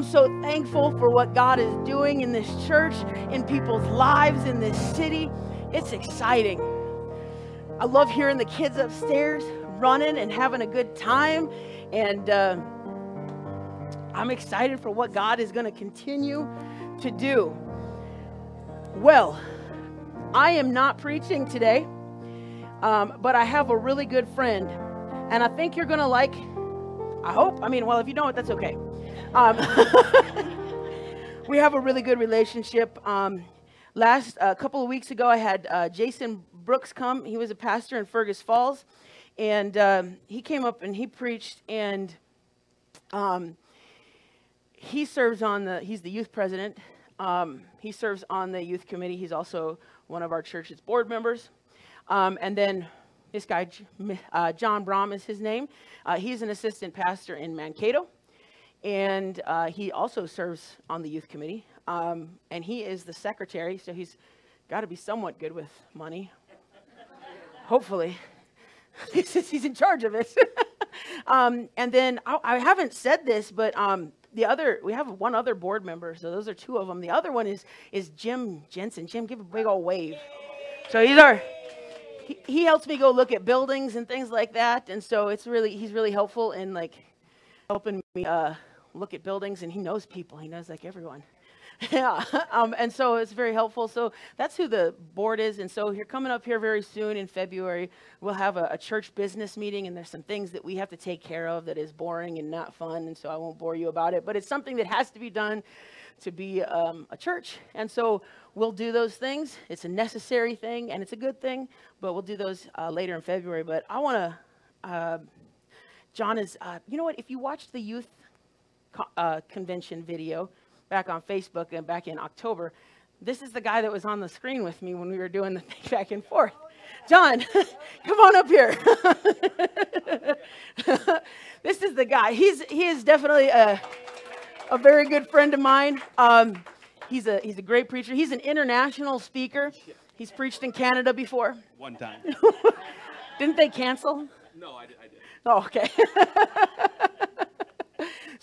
I'm so thankful for what God is doing in this church, in people's lives, in this city. It's exciting. I love hearing the kids upstairs running and having a good time. And uh, I'm excited for what God is going to continue to do. Well, I am not preaching today, um, but I have a really good friend. And I think you're going to like, I hope. I mean, well, if you don't, that's okay. Um, we have a really good relationship. Um, last a uh, couple of weeks ago, I had uh, Jason Brooks come. He was a pastor in Fergus Falls, and um, he came up and he preached. And um, he serves on the. He's the youth president. Um, he serves on the youth committee. He's also one of our church's board members. Um, and then this guy, uh, John Brom, is his name. Uh, he's an assistant pastor in Mankato and uh, he also serves on the youth committee. Um, and he is the secretary, so he's got to be somewhat good with money. Hopefully, he's in charge of it. um, and then I, I, haven't said this, but um, the other we have one other board member, so those are two of them. The other one is is Jim Jensen. Jim, give a big old wave. So he's our he, he helps me go look at buildings and things like that, and so it's really he's really helpful in like helping me. Uh, look at buildings and he knows people. He knows like everyone. yeah. Um, and so it's very helpful. So that's who the board is. And so you're coming up here very soon in February. We'll have a, a, church business meeting, and there's some things that we have to take care of that is boring and not fun. And so I won't bore you about it. But it's something that has to be done to be um, a church. And so we'll do those things. It's a necessary thing, and it's a good thing. But we'll do those uh, later in February. But I want to. Uh, John is, uh, you know what? If you watch the youth uh, convention video back on Facebook and back in October. This is the guy that was on the screen with me when we were doing the thing back and forth. John, come on up here. this is the guy. He's he is definitely a, a very good friend of mine. Um, he's a he's a great preacher. He's an international speaker. He's preached in Canada before. One time. Didn't they cancel? No, I did. I did. Oh, okay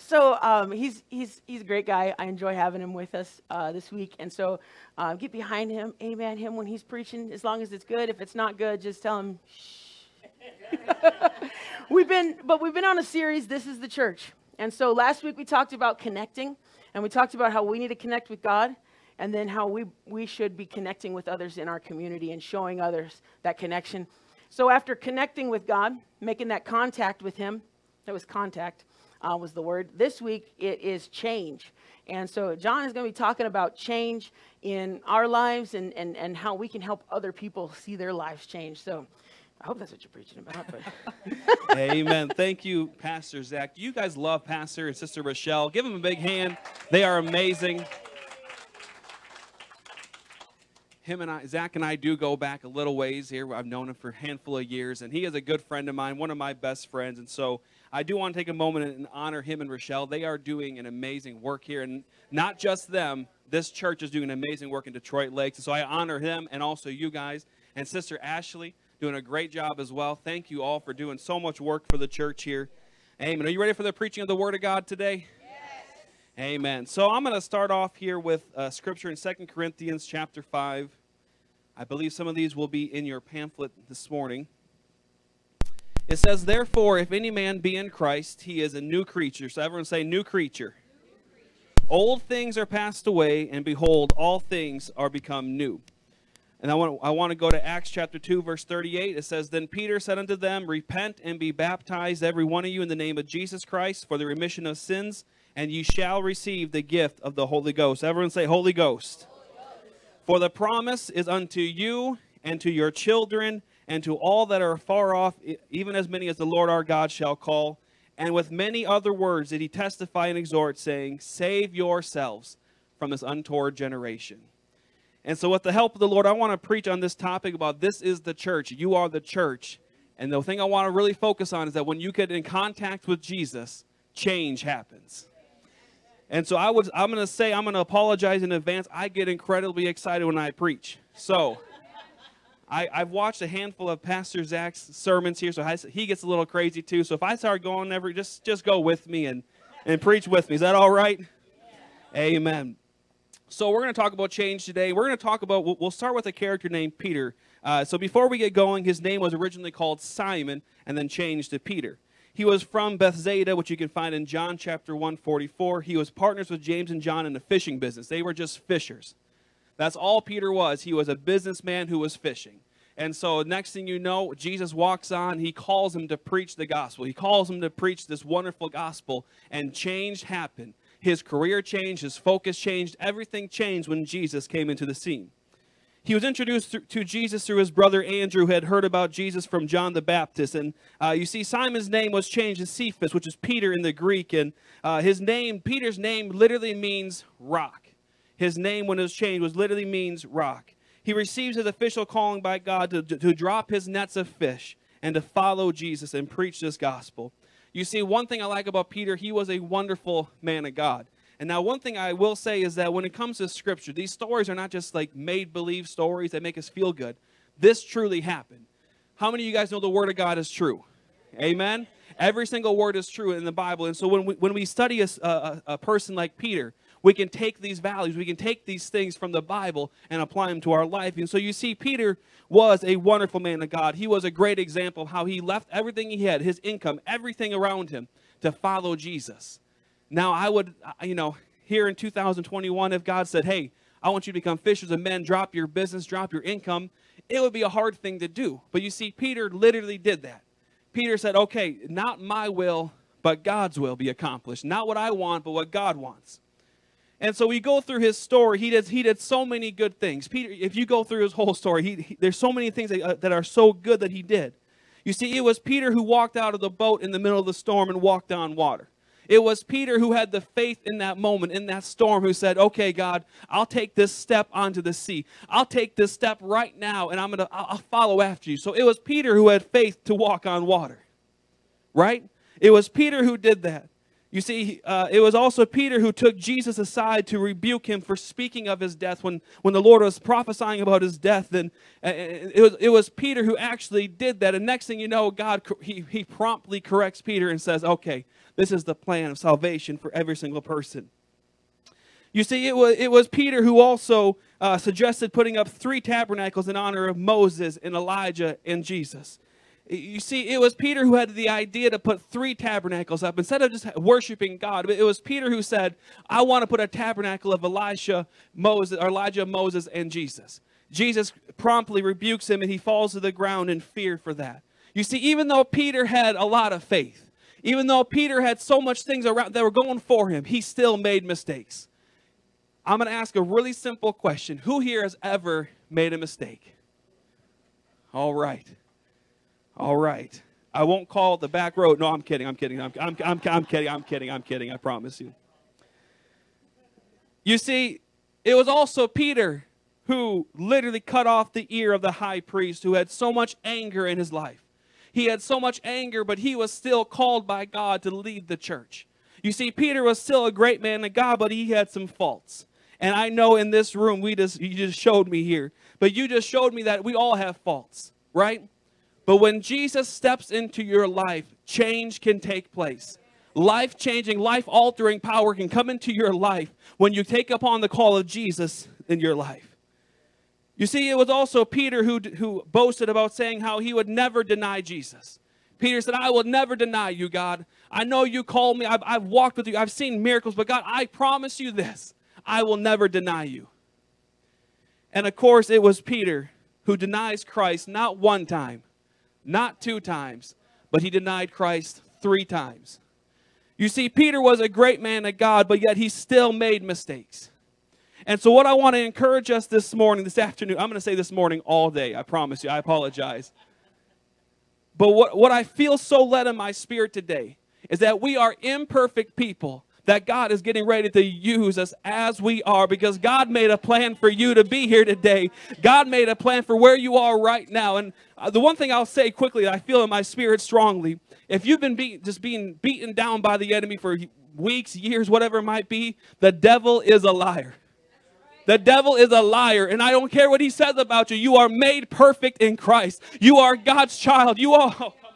so um, he's he's he's a great guy. I enjoy having him with us uh, this week, and so uh, get behind him, amen him when he's preaching. As long as it's good. If it's not good, just tell him. Shh. we've been, but we've been on a series. This is the church, and so last week we talked about connecting, and we talked about how we need to connect with God, and then how we we should be connecting with others in our community and showing others that connection. So after connecting with God, making that contact with Him, that was contact uh, was the word. This week it is change. And so John is going to be talking about change in our lives and, and, and how we can help other people see their lives change. So I hope that's what you're preaching about. But Amen. Thank you, Pastor Zach. You guys love Pastor and Sister Rochelle. Give them a big hand. They are amazing. Him and I, Zach and I do go back a little ways here. I've known him for a handful of years, and he is a good friend of mine, one of my best friends. And so I do want to take a moment and honor him and Rochelle. They are doing an amazing work here, and not just them. This church is doing an amazing work in Detroit Lakes, so I honor him and also you guys and Sister Ashley doing a great job as well. Thank you all for doing so much work for the church here. Amen. Are you ready for the preaching of the Word of God today? Yes. Amen. So I'm going to start off here with uh, scripture in Second Corinthians chapter 5. I believe some of these will be in your pamphlet this morning. It says, Therefore, if any man be in Christ, he is a new creature. So everyone say, New creature. Old things are passed away, and behold, all things are become new. And I want, I want to go to Acts chapter 2, verse 38. It says, Then Peter said unto them, Repent and be baptized, every one of you, in the name of Jesus Christ, for the remission of sins, and ye shall receive the gift of the Holy Ghost. Everyone say, Holy Ghost. Holy Ghost. For the promise is unto you and to your children and to all that are far off, even as many as the Lord our God shall call. And with many other words did he testify and exhort, saying, Save yourselves from this untoward generation. And so, with the help of the Lord, I want to preach on this topic about this is the church. You are the church. And the thing I want to really focus on is that when you get in contact with Jesus, change happens. And so I was I'm going to say I'm going to apologize in advance. I get incredibly excited when I preach. So I, I've watched a handful of Pastor Zach's sermons here, so I, he gets a little crazy too. So if I start going every, just just go with me and and preach with me. Is that all right? Amen. So we're going to talk about change today. We're going to talk about. We'll, we'll start with a character named Peter. Uh, so before we get going, his name was originally called Simon and then changed to Peter. He was from Bethsaida, which you can find in John chapter 144. He was partners with James and John in the fishing business. They were just fishers. That's all Peter was. He was a businessman who was fishing. And so, next thing you know, Jesus walks on. He calls him to preach the gospel. He calls him to preach this wonderful gospel, and change happened. His career changed, his focus changed, everything changed when Jesus came into the scene. He was introduced to Jesus through his brother Andrew, who had heard about Jesus from John the Baptist. And uh, you see, Simon's name was changed to Cephas, which is Peter in the Greek. And uh, his name, Peter's name, literally means rock. His name, when it was changed, was literally means rock. He receives his official calling by God to, to, drop his nets of fish and to follow Jesus and preach this gospel. You see, one thing I like about Peter, he was a wonderful man of God. And now, one thing I will say is that when it comes to Scripture, these stories are not just like made believe stories that make us feel good. This truly happened. How many of you guys know the Word of God is true? Amen? Every single word is true in the Bible. And so when we, when we study a, a, a person like Peter, we can take these values, we can take these things from the Bible and apply them to our life. And so you see, Peter was a wonderful man of God. He was a great example of how he left everything he had, his income, everything around him, to follow Jesus. Now, I would, uh, you know, here in 2021, if God said, hey, I want you to become fishers of men, drop your business, drop your income, it would be a hard thing to do. But you see, Peter literally did that. Peter said, okay, not my will, but God's will be accomplished. Not what I want, but what God wants. And so we go through his story. He did, he did so many good things. Peter, if you go through his whole story, he, he, there's so many things that, uh, that are so good that he did. You see, it was Peter who walked out of the boat in the middle of the storm and walked on water. It was Peter who had the faith in that moment, in that storm, who said, Okay, God, I'll take this step onto the sea. I'll take this step right now, and I'm going to, I'll follow after you. So it was Peter who had faith to walk on water, right? It was Peter who did that. You see, uh, it was also Peter who took Jesus aside to rebuke him for speaking of his death when, when the Lord was prophesying about his death. And uh, it was, it was Peter who actually did that. And next thing you know, God, he, he promptly corrects Peter and says, okay, this is the plan of salvation for every single person. You see, it was, it was Peter who also uh, suggested putting up three tabernacles in honor of Moses and Elijah and Jesus. You see, it was Peter who had the idea to put three tabernacles up instead of just worshiping God. It was Peter who said, "I want to put a tabernacle of Elisha, Moses, Elijah, Moses, and Jesus." Jesus promptly rebukes him, and he falls to the ground in fear for that. You see, even though Peter had a lot of faith, even though Peter had so much things around that were going for him, he still made mistakes. I'm going to ask a really simple question: Who here has ever made a mistake? All right. All right. I won't call it the back road. No, I'm kidding. I'm kidding. I'm, I'm, I'm, I'm kidding. I'm kidding. I'm kidding. I promise you. You see, it was also Peter who literally cut off the ear of the high priest who had so much anger in his life. He had so much anger, but he was still called by God to lead the church. You see, Peter was still a great man of God, but he had some faults. And I know in this room, we just you just showed me here, but you just showed me that we all have faults, right? But when Jesus steps into your life, change can take place. Life changing, life altering power can come into your life when you take upon the call of Jesus in your life. You see, it was also Peter who, who boasted about saying how he would never deny Jesus. Peter said, I will never deny you, God. I know you called me. I've, I've walked with you. I've seen miracles, but God, I promise you this I will never deny you. And of course, it was Peter who denies Christ not one time, not two times, but he denied Christ three times. You see, Peter was a great man of God, but yet he still made mistakes. And so, what I want to encourage us this morning, this afternoon, I'm going to say this morning all day, I promise you, I apologize. But what, what I feel so led in my spirit today is that we are imperfect people that God is getting ready to use us as we are because God made a plan for you to be here today. God made a plan for where you are right now. And uh, the one thing I'll say quickly, I feel in my spirit strongly, if you've been beat, just being beaten down by the enemy for weeks, years, whatever it might be, the devil is a liar. The devil is a liar, and I don't care what he says about you. You are made perfect in Christ. You are God's child. You are.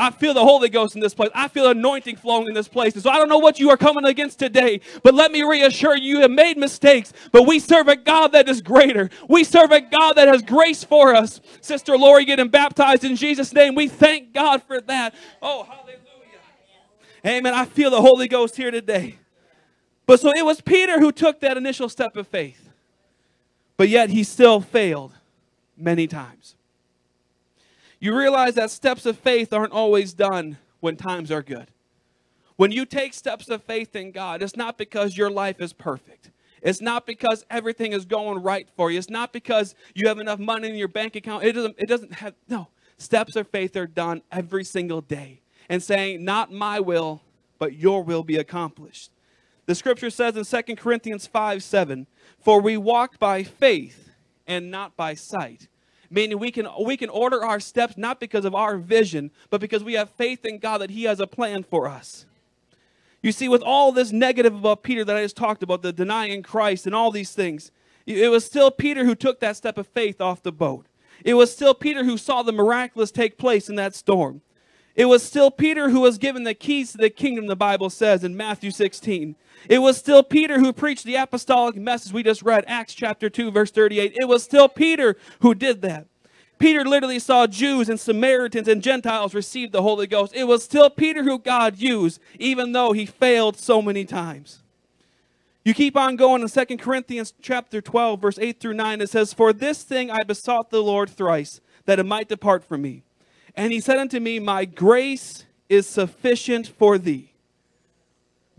I feel the Holy Ghost in this place. I feel anointing flowing in this place. And so I don't know what you are coming against today, but let me reassure you, you have made mistakes, but we serve a God that is greater. We serve a God that has grace for us. Sister Lori getting baptized in Jesus' name. We thank God for that. Oh, hallelujah. Amen. I feel the Holy Ghost here today. But so it was Peter who took that initial step of faith, but yet he still failed many times. You realize that steps of faith aren't always done when times are good. When you take steps of faith in God, it's not because your life is perfect. It's not because everything is going right for you. It's not because you have enough money in your bank account. It doesn't, it doesn't have, no. Steps of faith are done every single day and saying, Not my will, but your will be accomplished. The scripture says in 2 Corinthians 5 7, For we walk by faith and not by sight meaning we can we can order our steps not because of our vision but because we have faith in god that he has a plan for us. You see with all this negative about peter that i just talked about the denying christ and all these things it was still peter who took that step of faith off the boat. It was still peter who saw the miraculous take place in that storm it was still peter who was given the keys to the kingdom the bible says in matthew 16 it was still Peter who preached the apostolic message we just read, Acts chapter 2, verse 38. It was still Peter who did that. Peter literally saw Jews and Samaritans and Gentiles receive the Holy Ghost. It was still Peter who God used, even though he failed so many times. You keep on going in 2 Corinthians chapter 12, verse 8 through 9. It says, For this thing I besought the Lord thrice, that it might depart from me. And he said unto me, My grace is sufficient for thee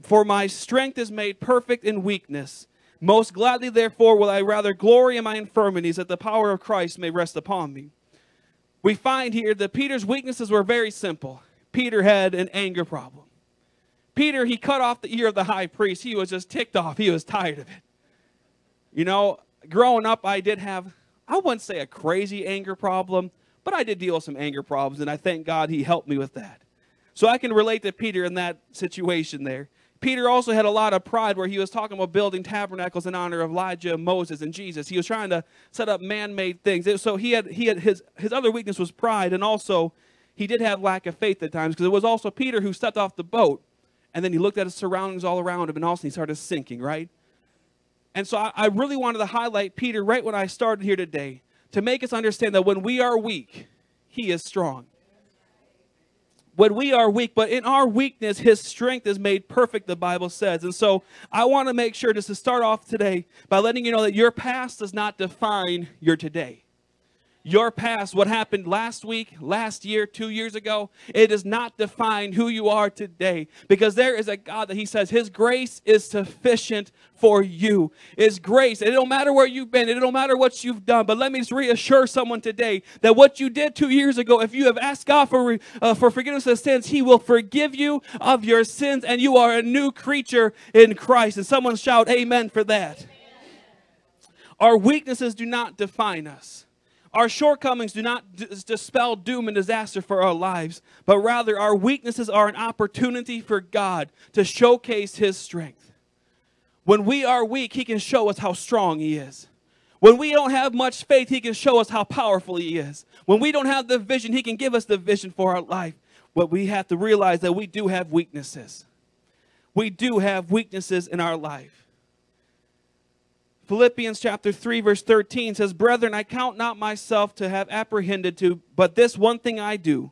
for my strength is made perfect in weakness. Most gladly, therefore, will I rather glory in my infirmities, that the power of Christ may rest upon me. We find here that Peter's weaknesses were very simple. Peter had an anger problem. Peter, he cut off the ear of the high priest. He was just ticked off. He was tired of it. You know, growing up, I did have, I wouldn't say a crazy anger problem, but I did deal with some anger problems, and I thank God he helped me with that. So I can relate to Peter in that situation there. Peter also had a lot of pride where he was talking about building tabernacles in honor of Elijah, Moses, and Jesus. He was trying to set up man-made things. So he had he had his his other weakness was pride, and also he did have lack of faith at times because it was also Peter who stepped off the boat, and then he looked at his surroundings all around him, and also he started sinking. Right. And so I, I really wanted to highlight Peter right when I started here today to make us understand that when we are weak, he is strong when we are weak, but in our weakness, his strength is made perfect, the Bible says. And so I want to make sure just to start off today by letting you know that your past does not define your today your past, what happened last week, last year, two years ago, it does not define who you are today because there is a God that He says His grace is sufficient for you. His grace. It don't matter where you've been, it don't matter what you've done. But let me reassure someone today that what you did two years ago, if you have asked God for, uh, for forgiveness of sins, He will forgive you of your sins and you are a new creature in Christ. And someone shout, Amen for that. Our weaknesses do not define us. Our shortcomings do not dispel doom and disaster for our lives, but rather our weaknesses are an opportunity for God to showcase His strength. When we are weak, He can show us how strong He is. When we don't have much faith, He can show us how powerful He is. When we don't have the vision, He can give us the vision for our life. But we have to realize that we do have weaknesses. We do have weaknesses in our life. Philippians chapter 3 verse 13 says, "Brethren, I count not myself to have apprehended to, but this one thing I do,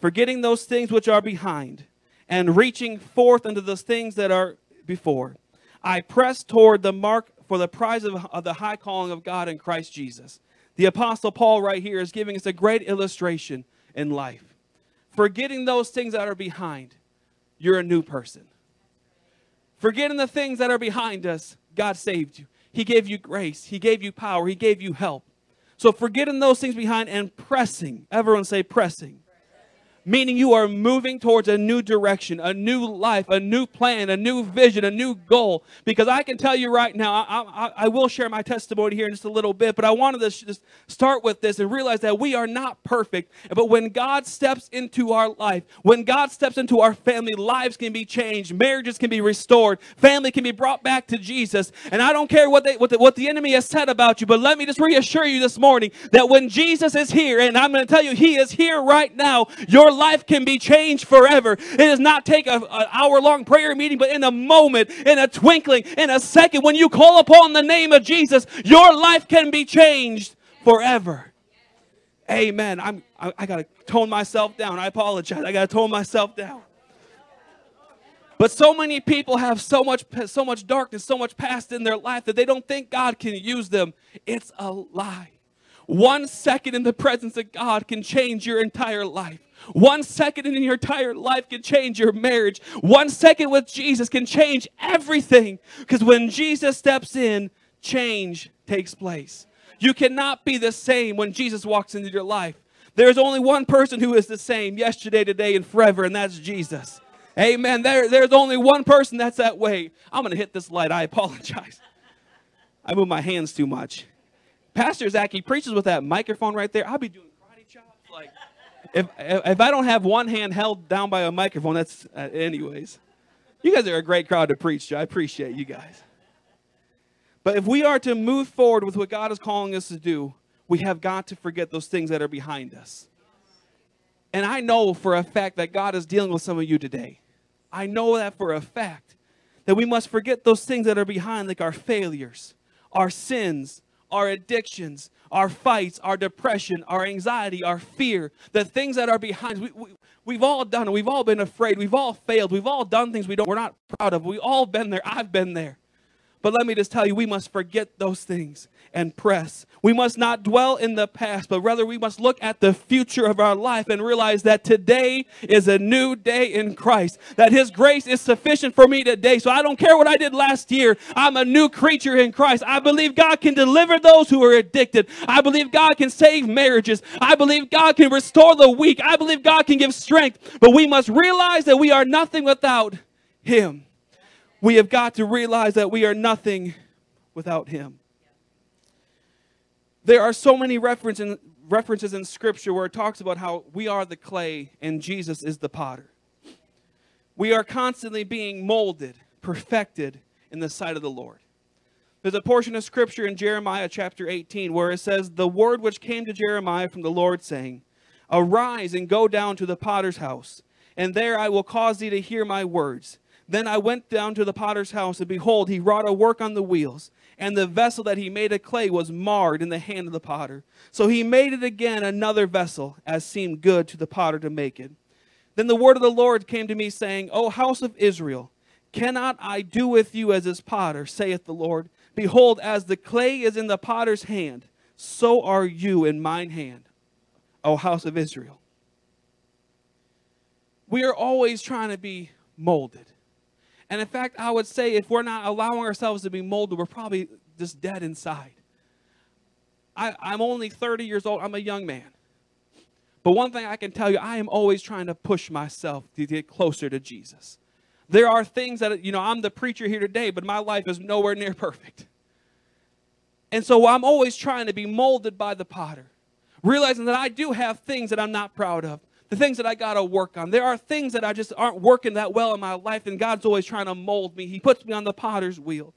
forgetting those things which are behind, and reaching forth unto those things that are before. I press toward the mark for the prize of, of the high calling of God in Christ Jesus." The apostle Paul right here is giving us a great illustration in life. Forgetting those things that are behind, you're a new person. Forgetting the things that are behind us, God saved you. He gave you grace. He gave you power. He gave you help. So forgetting those things behind and pressing. Everyone say pressing. Meaning you are moving towards a new direction, a new life, a new plan, a new vision, a new goal. Because I can tell you right now, I, I, I will share my testimony here in just a little bit, but I wanted to just start with this and realize that we are not perfect. But when God steps into our life, when God steps into our family, lives can be changed, marriages can be restored, family can be brought back to Jesus. And I don't care what, they, what, the, what the enemy has said about you, but let me just reassure you this morning that when Jesus is here, and I'm going to tell you, he is here right now, your life can be changed forever. It does not take an hour long prayer meeting, but in a moment, in a twinkling, in a second, when you call upon the name of Jesus, your life can be changed forever. Amen. I'm, I, I got to tone myself down. I apologize. I got to tone myself down. But so many people have so much, so much darkness, so much past in their life that they don't think God can use them. It's a lie. One second in the presence of God can change your entire life. One second in your entire life can change your marriage. One second with Jesus can change everything. Because when Jesus steps in, change takes place. You cannot be the same when Jesus walks into your life. There's only one person who is the same yesterday, today, and forever, and that's Jesus. Amen. There, there's only one person that's that way. I'm going to hit this light. I apologize. I move my hands too much. Pastor Zach, he preaches with that microphone right there. I'll be doing karate chops. Like, if, if I don't have one hand held down by a microphone, that's, uh, anyways. You guys are a great crowd to preach to. I appreciate you guys. But if we are to move forward with what God is calling us to do, we have got to forget those things that are behind us. And I know for a fact that God is dealing with some of you today. I know that for a fact. That we must forget those things that are behind, like our failures, our sins, our addictions, our fights, our depression, our anxiety, our fear, the things that are behind. We, we, we've all done it. We've all been afraid. We've all failed. We've all done things we don't, we're not proud of. We've all been there. I've been there. But let me just tell you, we must forget those things and press. We must not dwell in the past, but rather we must look at the future of our life and realize that today is a new day in Christ, that His grace is sufficient for me today. So I don't care what I did last year. I'm a new creature in Christ. I believe God can deliver those who are addicted. I believe God can save marriages. I believe God can restore the weak. I believe God can give strength. But we must realize that we are nothing without Him. We have got to realize that we are nothing without Him. There are so many references references in Scripture where it talks about how we are the clay and Jesus is the potter. We are constantly being molded, perfected in the sight of the Lord. There's a portion of Scripture in Jeremiah chapter 18 where it says, The word which came to Jeremiah from the Lord, saying, Arise and go down to the potter's house, and there I will cause thee to hear my words. Then I went down to the potter's house, and behold, he wrought a work on the wheels, and the vessel that he made of clay was marred in the hand of the potter. So he made it again another vessel, as seemed good to the potter to make it. Then the word of the Lord came to me, saying, O house of Israel, cannot I do with you as this potter, saith the Lord? Behold, as the clay is in the potter's hand, so are you in mine hand, O house of Israel. We are always trying to be molded. And in fact, I would say if we're not allowing ourselves to be molded, we're probably just dead inside. I, I'm only 30 years old. I'm a young man. But one thing I can tell you, I am always trying to push myself to get closer to Jesus. There are things that, you know, I'm the preacher here today, but my life is nowhere near perfect. And so I'm always trying to be molded by the potter, realizing that I do have things that I'm not proud of the things that I got to work on. There are things that I just aren't working that well in my life, and God's always trying to mold me. He puts me on the potter's wheel.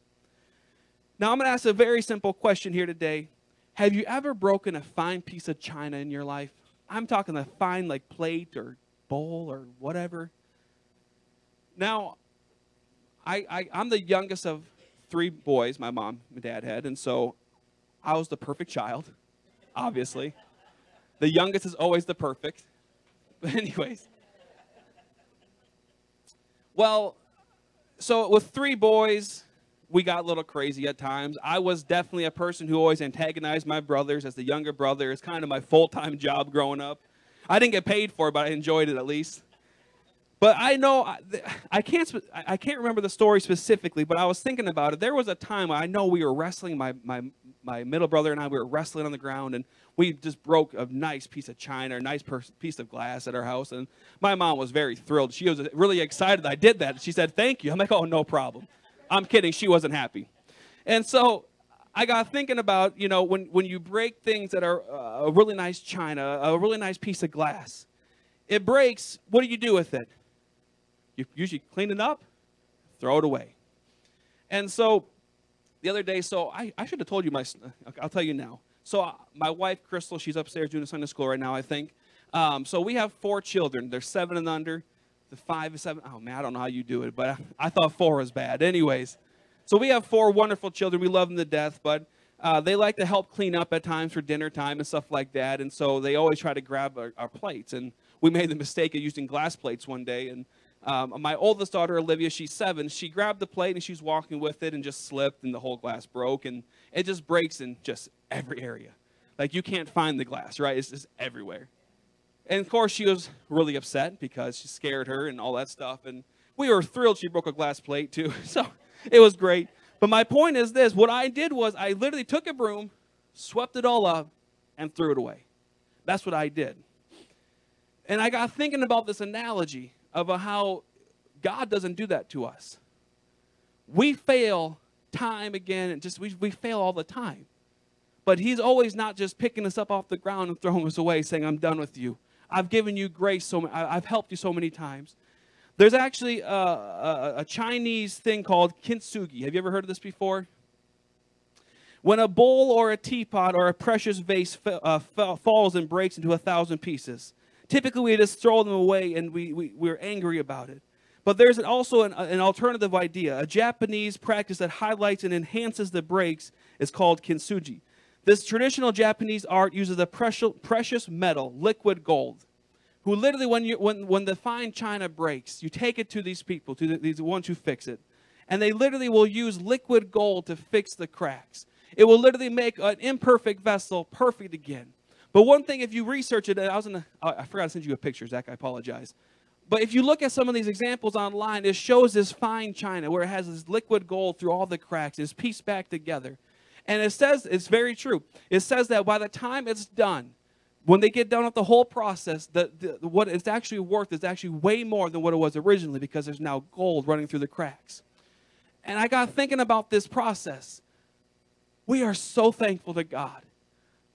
Now, I'm going to ask a very simple question here today. Have you ever broken a fine piece of china in your life? I'm talking a fine, like, plate or bowl or whatever. Now, I, I, I'm the youngest of three boys my mom and dad had, and so I was the perfect child, obviously. The youngest is always the perfect. But, anyways. Well, so with three boys, we got a little crazy at times. I was definitely a person who always antagonized my brothers as the younger brother. It's kind of my full time job growing up. I didn't get paid for it, but I enjoyed it at least. But I know I can't I can't remember the story specifically, but I was thinking about it. There was a time I know we were wrestling my my my middle brother and I we were wrestling on the ground and we just broke a nice piece of china, a nice piece of glass at our house and my mom was very thrilled. She was really excited I did that. She said, "Thank you." I'm like, "Oh, no problem." I'm kidding. She wasn't happy. And so I got thinking about, you know, when, when you break things that are uh, a really nice china, a really nice piece of glass, it breaks. What do you do with it? You usually clean it up, throw it away. And so the other day, so I, I should have told you my, I'll tell you now. So uh, my wife, Crystal, she's upstairs doing Sunday school right now, I think. Um, so we have four children. They're seven and under. The five and seven. Oh man, I don't know how you do it, but I, I thought four was bad. Anyways, so we have four wonderful children. We love them to death, but uh, they like to help clean up at times for dinner time and stuff like that. And so they always try to grab our, our plates. And we made the mistake of using glass plates one day. And um, my oldest daughter, Olivia, she's seven. She grabbed the plate and she's walking with it and just slipped, and the whole glass broke. And it just breaks in just every area. Like you can't find the glass, right? It's just everywhere. And of course, she was really upset because she scared her and all that stuff. And we were thrilled she broke a glass plate too. So it was great. But my point is this what I did was I literally took a broom, swept it all up, and threw it away. That's what I did. And I got thinking about this analogy of how God doesn't do that to us. We fail time again, and just we, we fail all the time. But He's always not just picking us up off the ground and throwing us away, saying, I'm done with you. I've given you grace so I've helped you so many times. There's actually a, a, a Chinese thing called kintsugi. Have you ever heard of this before? When a bowl or a teapot or a precious vase uh, falls and breaks into a thousand pieces, typically we just throw them away and we, we, we're angry about it. But there's also an, an, alternative idea. A Japanese practice that highlights and enhances the breaks is called kintsugi. This traditional Japanese art uses a precious metal, liquid gold who literally, when, you, when, when the fine china breaks, you take it to these people, to the, these ones who fix it, and they literally will use liquid gold to fix the cracks. It will literally make an imperfect vessel perfect again. But one thing, if you research it, I was in I forgot to send you a picture, Zach. I apologize. But if you look at some of these examples online, it shows this fine china where it has this liquid gold through all the cracks. It's pieced back together. And it says, it's very true. It says that by the time it's done, when they get done with the whole process, the, the, what it's actually worth is actually way more than what it was originally because there's now gold running through the cracks. And I got thinking about this process. We are so thankful to God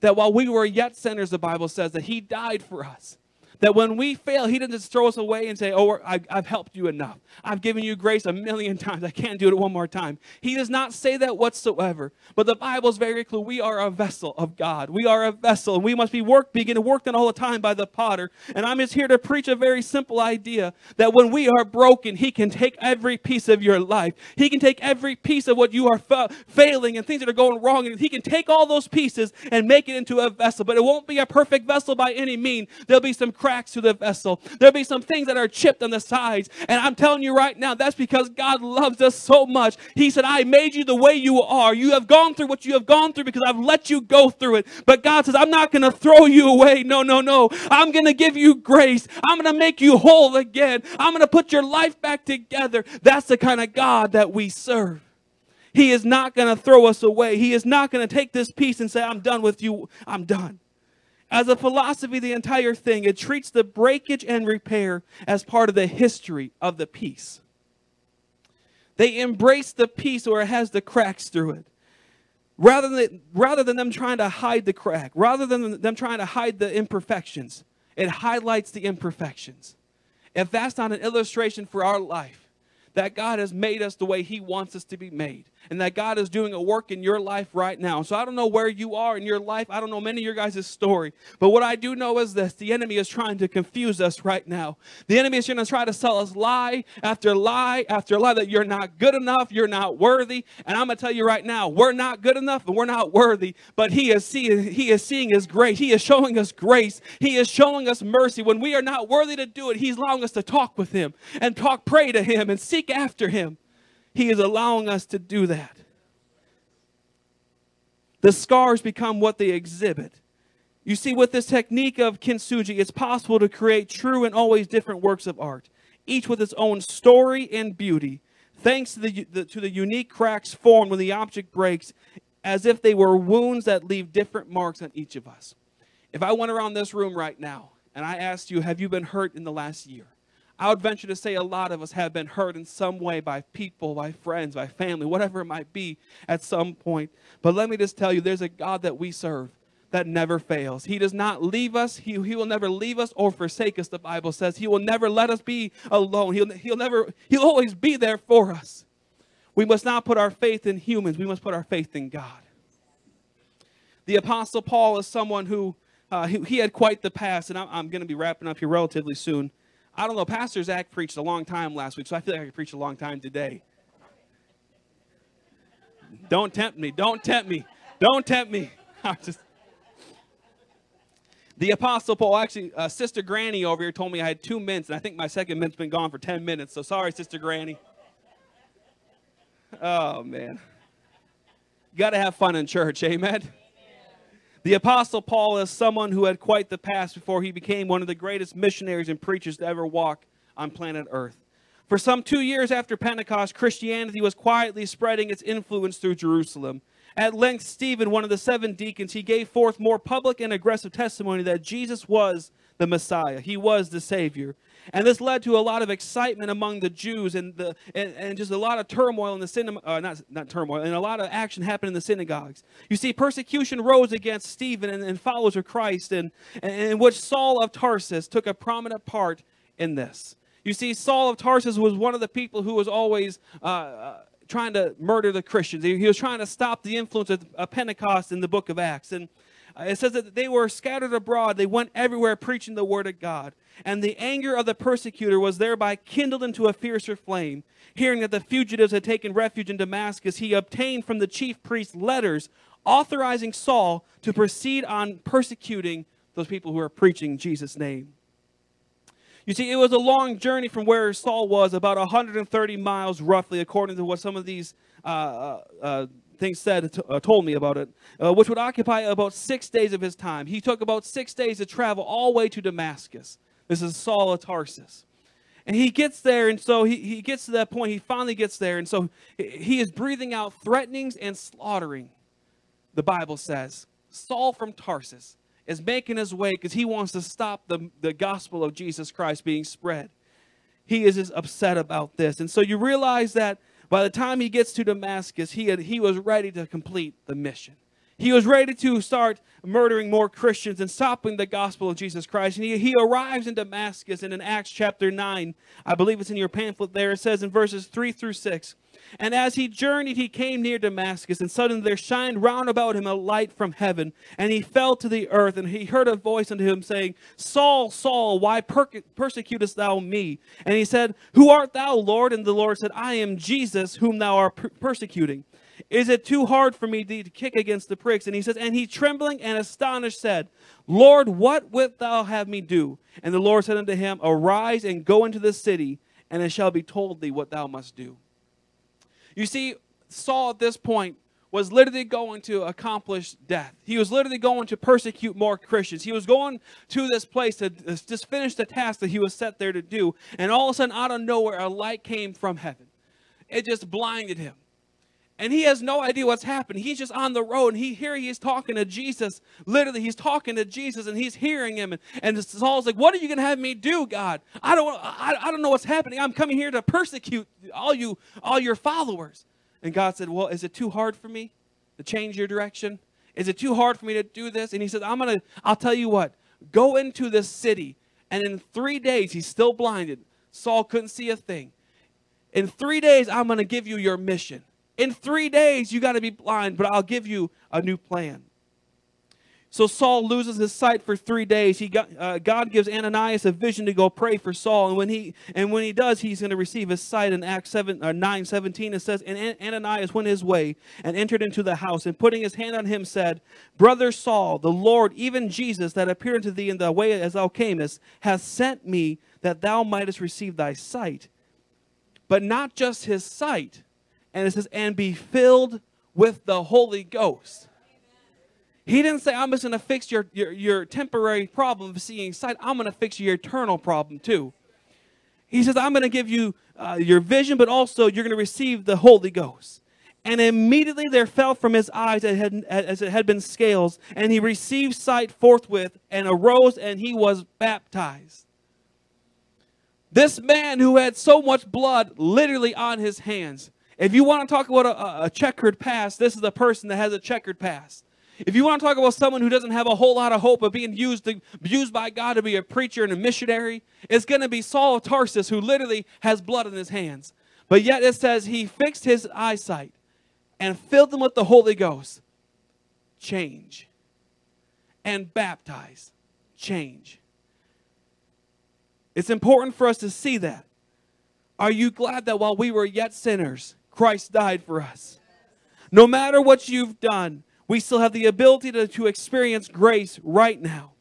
that while we were yet sinners, the Bible says that He died for us. That when we fail, He doesn't just throw us away and say, Oh, I've helped you enough. I've given you grace a million times. I can't do it one more time. He does not say that whatsoever. But the Bible is very clear. We are a vessel of God. We are a vessel, and we must be worked, begin worked on all the time by the potter. And I'm just here to preach a very simple idea that when we are broken, He can take every piece of your life. He can take every piece of what you are fa- failing and things that are going wrong, and He can take all those pieces and make it into a vessel. But it won't be a perfect vessel by any mean. There'll be some cracks to the vessel. There'll be some things that are chipped on the sides. And I'm telling you right now, that's because God loves us so much. He said, I made you the way you are. You have gone through what you have gone through because I've let you go through it. But God says, I'm not going to throw you away. No, no, no. I'm going to give you grace. I'm going to make you whole again. I'm going to put your life back together. That's the kind of God that we serve. He is not going to throw us away. He is not going to take this piece and say, I'm done with you. I'm done. As a philosophy, the entire thing, it treats the breakage and repair as part of the history of the piece. They embrace the piece where it has the cracks through it. Rather than, rather than them trying to hide the crack, rather than them trying to hide the imperfections, it highlights the imperfections. If that's not an illustration for our life, that God has made us the way He wants us to be made, and that God is doing a work in your life right now. So I don't know where you are in your life. I don't know many of your guys' story. But what I do know is this the enemy is trying to confuse us right now. The enemy is going to try to sell us lie after lie after lie that you're not good enough, you're not worthy. And I'm going to tell you right now, we're not good enough and we're not worthy. But he is seeing, he is seeing his grace. He is showing us grace. He is showing us mercy. When we are not worthy to do it, he's allowing us to talk with him and talk, pray to him and seek after him. He is allowing us to do that. The scars become what they exhibit. You see, with this technique of kintsugi, it's possible to create true and always different works of art. each with its own story and beauty. Thanks to the, the, to the unique cracks formed when the object breaks, as if they were wounds that leave different marks on each of us. If I went around this room right now and I asked you, Have you been hurt in the last year? I would venture to say a lot of us have been hurt in some way by people, by friends, by family, whatever it might be at some point. But let me just tell you, there's a God that we serve that never fails. He does not leave us. He, he will never leave us or forsake us, the Bible says. He will never let us be alone. He'll, he'll never, he'll always be there for us. We must not put our faith in humans. We must put our faith in God. The Apostle Paul is someone who, uh, he, he, had quite the past, and I'm, I'm going to be wrapping up here relatively soon. I don't know, Pastor Zach preached a long time last week, so I feel like I could preach a long time today. Don't tempt me. Don't tempt me. Don't tempt me. I'm just the Apostle Paul, actually, uh, Sister Granny over here told me I had two mints, and I think my second mint's been gone for 10 minutes. So sorry, Sister Granny. Oh, man. You got to have fun in church, amen? The Apostle Paul is someone who had quite the past before he became one of the greatest missionaries and preachers to ever walk on planet Earth. For some two years after Pentecost, Christianity was quietly spreading its influence through Jerusalem. At length, Stephen, one of the seven deacons, he gave forth more public and aggressive testimony that Jesus was the Messiah. He was the Savior. And this led to a lot of excitement among the Jews and, the, and, and just a lot of turmoil in the synagogue, uh, not, not turmoil, and a lot of action happened in the synagogues. You see, persecution rose against Stephen and, and followers of Christ, and, and in which Saul of Tarsus took a prominent part in this. You see, Saul of Tarsus was one of the people who was always uh, uh trying to murder the Christians. He, was trying to stop the influence of Pentecost in the book of Acts. And it says that they were scattered abroad. They went everywhere preaching the word of God. And the anger of the persecutor was thereby kindled into a fiercer flame. Hearing that the fugitives had taken refuge in Damascus, he obtained from the chief priests letters authorizing Saul to proceed on persecuting those people who are preaching Jesus' name. You see, it was a long journey from where Saul was, about 130 miles roughly, according to what some of these uh, uh, uh things said, uh, told me about it, uh, which would occupy about six days of his time. He took about six days to travel all the way to Damascus. This is Saul of Tarsus. And he gets there, and so he, he gets to that point. He finally gets there, and so he is breathing out threatenings and slaughtering, the Bible says. Saul from Tarsus is making his way because he wants to stop the, the gospel of Jesus Christ being spread. He is just upset about this. And so you realize that by the time he gets to Damascus, he, had, he was ready to complete the mission. He was ready to start murdering more Christians and stopping the gospel of Jesus Christ. And he, he arrives in Damascus, and in Acts chapter 9, I believe it's in your pamphlet there, it says in verses 3 through 6 and as he journeyed, he came near Damascus, and suddenly there shined round about him a light from heaven. And he fell to the earth, and he heard a voice unto him saying, Saul, Saul, why per- persecutest thou me? And he said, Who art thou, Lord? And the Lord said, I am Jesus, whom thou art per- persecuting. Is it too hard for me to, kick against the pricks? And he says, And he trembling and astonished said, Lord, what wilt thou have me do? And the Lord said unto him, Arise and go into the city, and it shall be told thee what thou must do. You see, Saul at this point was literally going to accomplish death. He was literally going to persecute more Christians. He was going to this place to just finish the task that he was set there to do. And all of a sudden, out of nowhere, a light came from heaven. It just blinded him. And he has no idea what's happening. He's just on the road, and he here he is talking to Jesus. Literally, he's talking to Jesus, and he's hearing him. And, and Saul's like, "What are you going to have me do, God? I don't, I, I don't know what's happening. I'm coming here to persecute all you, all your followers." And God said, "Well, is it too hard for me to change your direction? Is it too hard for me to do this?" And he said, "I'm gonna. I'll tell you what. Go into this city, and in three days, he's still blinded. Saul couldn't see a thing. In three days, I'm to give you your mission." In three days, you got to be blind, but I'll give you a new plan. So Saul loses his sight for three days. He got, uh, God gives Ananias a vision to go pray for Saul, and when he and when he does, he's going to receive his sight. In Acts seven uh, nine seventeen, it says, "And Ananias went his way and entered into the house, and putting his hand on him, said, Brother Saul, the Lord, even Jesus, that appeared unto thee in the way as thou camest, hath sent me that thou mightest receive thy sight, but not just his sight." And it says, and be filled with the Holy Ghost. He didn't say, I'm just going to fix your, your, your temporary problem of seeing sight. I'm going to fix your eternal problem too. He says, I'm going to give you uh, your vision, but also you're going to receive the Holy Ghost. And immediately there fell from his eyes as it, had, as it had been scales, and he received sight forthwith, and arose, and he was baptized. This man who had so much blood literally on his hands. If you want to talk about a, a checkered past, this is a person that has a checkered past. If you want to talk about someone who doesn't have a whole lot of hope of being used, to, used by God to be a preacher and a missionary, it's going to be Saul of Tarsus who literally has blood in his hands. But yet it says he fixed his eyesight and filled them with the Holy Ghost. Change. And baptize. Change. It's important for us to see that. Are you glad that while we were yet sinners, Christ died for us? No matter what you've done, we still have the ability to, to experience grace right now.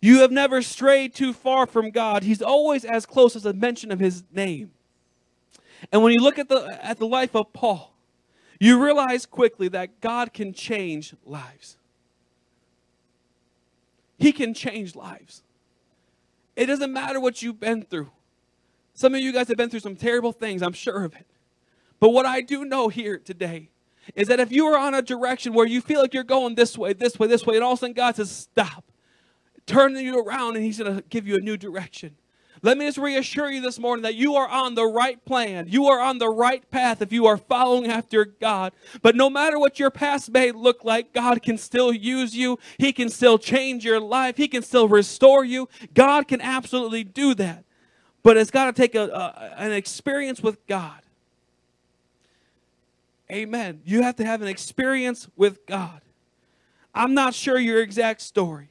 You have never strayed too far from God. He's always as close as a mention of his name. And when you look at the, at the life of Paul, you realize quickly that God can change lives. He can change lives. It doesn't matter what you've been through. Some of you guys have been through some terrible things, I'm sure of it. But what I do know here today is that if you are on a direction where you feel like you're going this way, this way, this way, and all of a sudden God says, stop, turn you around, and He's going to give you a new direction. Let me just reassure you this morning that you are on the right plan. You are on the right path if you are following after God. But no matter what your past may look like, God can still use you. He can still change your life. He can still restore you. God can absolutely do that. But it's got to take a, a, an experience with God. Amen. You have to have an experience with God. I'm not sure your exact story,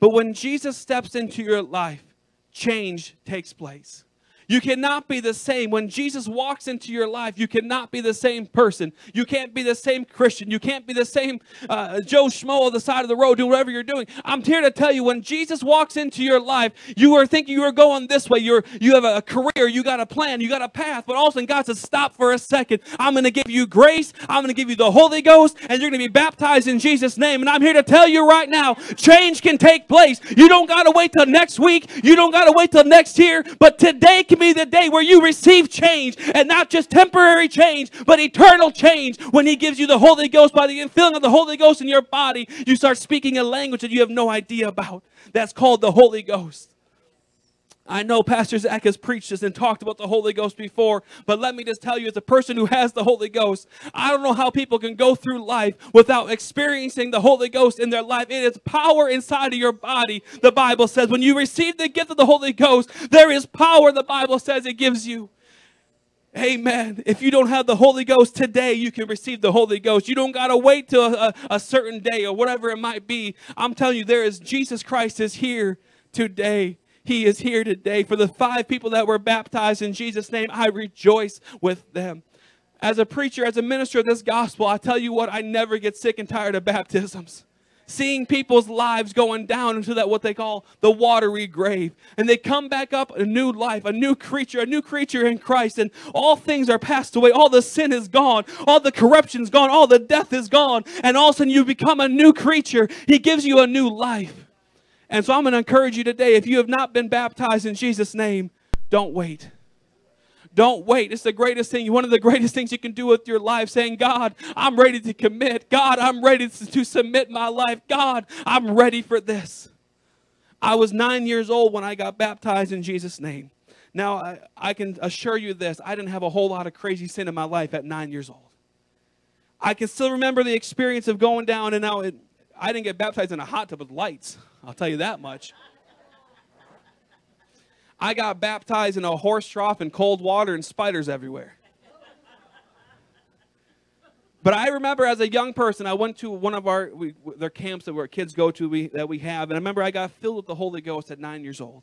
but when Jesus steps into your life, change takes place. You cannot be the same. When Jesus walks into your life, you cannot be the same person. You can't be the same Christian. You can't be the same uh, Joe Schmo on the side of the road doing whatever you're doing. I'm here to tell you when Jesus walks into your life, you are thinking you are going this way. You're, you have a career, you got a plan, you got a path, but all of a sudden God says, Stop for a second. I'm going to give you grace, I'm going to give you the Holy Ghost, and you're going to be baptized in Jesus' name. And I'm here to tell you right now, change can take place. You don't got to wait till next week, you don't got to wait till next year, but today can be the day where you receive change and not just temporary change, but eternal change. When He gives you the Holy Ghost by the infilling of the Holy Ghost in your body, you start speaking a language that you have no idea about. That's called the Holy Ghost. I know Pastor Zach has preached this and talked about the Holy Ghost before, but let me just tell you, as a person who has the Holy Ghost, I don't know how people can go through life without experiencing the Holy Ghost in their life. It is power inside of your body, the Bible says. When you receive the gift of the Holy Ghost, there is power, the Bible says it gives you. Amen. If you don't have the Holy Ghost today, you can receive the Holy Ghost. You don't got to wait till a, a, certain day or whatever it might be. I'm telling you, there is Jesus Christ is here today. He is here today. For the five people that were baptized in Jesus' name, I rejoice with them. As a preacher, as a minister of this gospel, I tell you what, I never get sick and tired of baptisms. Seeing people's lives going down into that what they call the watery grave. And they come back up a new life a new creature a new creature in christ. And all things are passed away. All the sin is gone. All the corruption's gone. All the death is gone. And all of a sudden you become a new creature. He gives you a new life and so I'm going to encourage you today if you have not been baptized in Jesus' name, don't wait. Don't wait. It's the greatest thing, one of the greatest things you can do with your life, saying, God, I'm ready to commit. God, I'm ready to submit my life. God, I'm ready for this. I was nine years old when I got baptized in Jesus' name. Now, I, I can assure you this I didn't have a whole lot of crazy sin in my life at nine years old. I can still remember the experience of going down, and now it, I didn't get baptized in a hot tub with lights. I'll tell you that much. I got baptized in a horse trough in cold water and spiders everywhere. But I remember as a young person, I went to one of our we, their camps that where kids go to we, that we have, and I remember I got filled with the Holy Ghost at nine years old.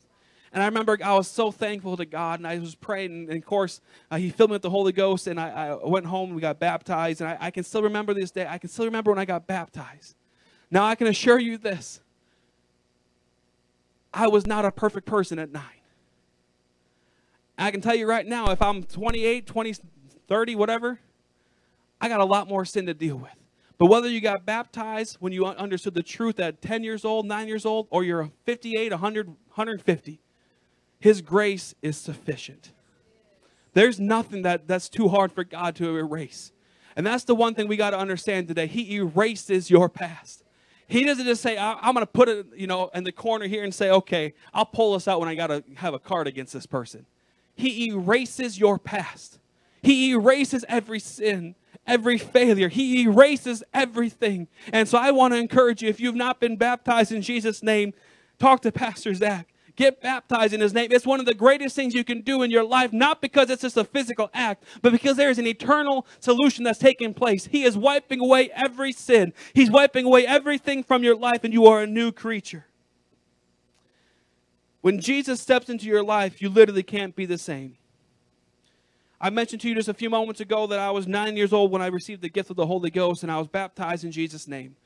And I remember I was so thankful to God, and I was praying, and, and of course, uh, He filled me with the Holy Ghost, and I, I went home and we got baptized, and I, I can still remember this day. I can still remember when I got baptized. Now I can assure you this I was not a perfect person at nine. I can tell you right now, if I'm 28, 20, 30, whatever, I got a lot more sin to deal with. But whether you got baptized when you understood the truth at 10 years old, 9 years old, or you're 58, 100, 150, His grace is sufficient. There's nothing that, that's too hard for God to erase. And that's the one thing we got to understand today. He erases your past. He doesn't just say, I'm going to put it, you know, in the corner here and say, okay, I'll pull this out when I got to have a card against this person. He erases your past. He erases every sin, every failure. He erases everything. And so I want to encourage you if you've not been baptized in Jesus' name, talk to Pastor Zach. Get baptized in his name. It's one of the greatest things you can do in your life, not because it's just a physical act, but because there is an eternal solution that's taking place. He is wiping away every sin, He's wiping away everything from your life, and you are a new creature. When Jesus steps into your life, you literally can't be the same. I mentioned to you just a few moments ago that I was nine years old when I received the gift of the Holy Ghost and I was baptized in Jesus' name.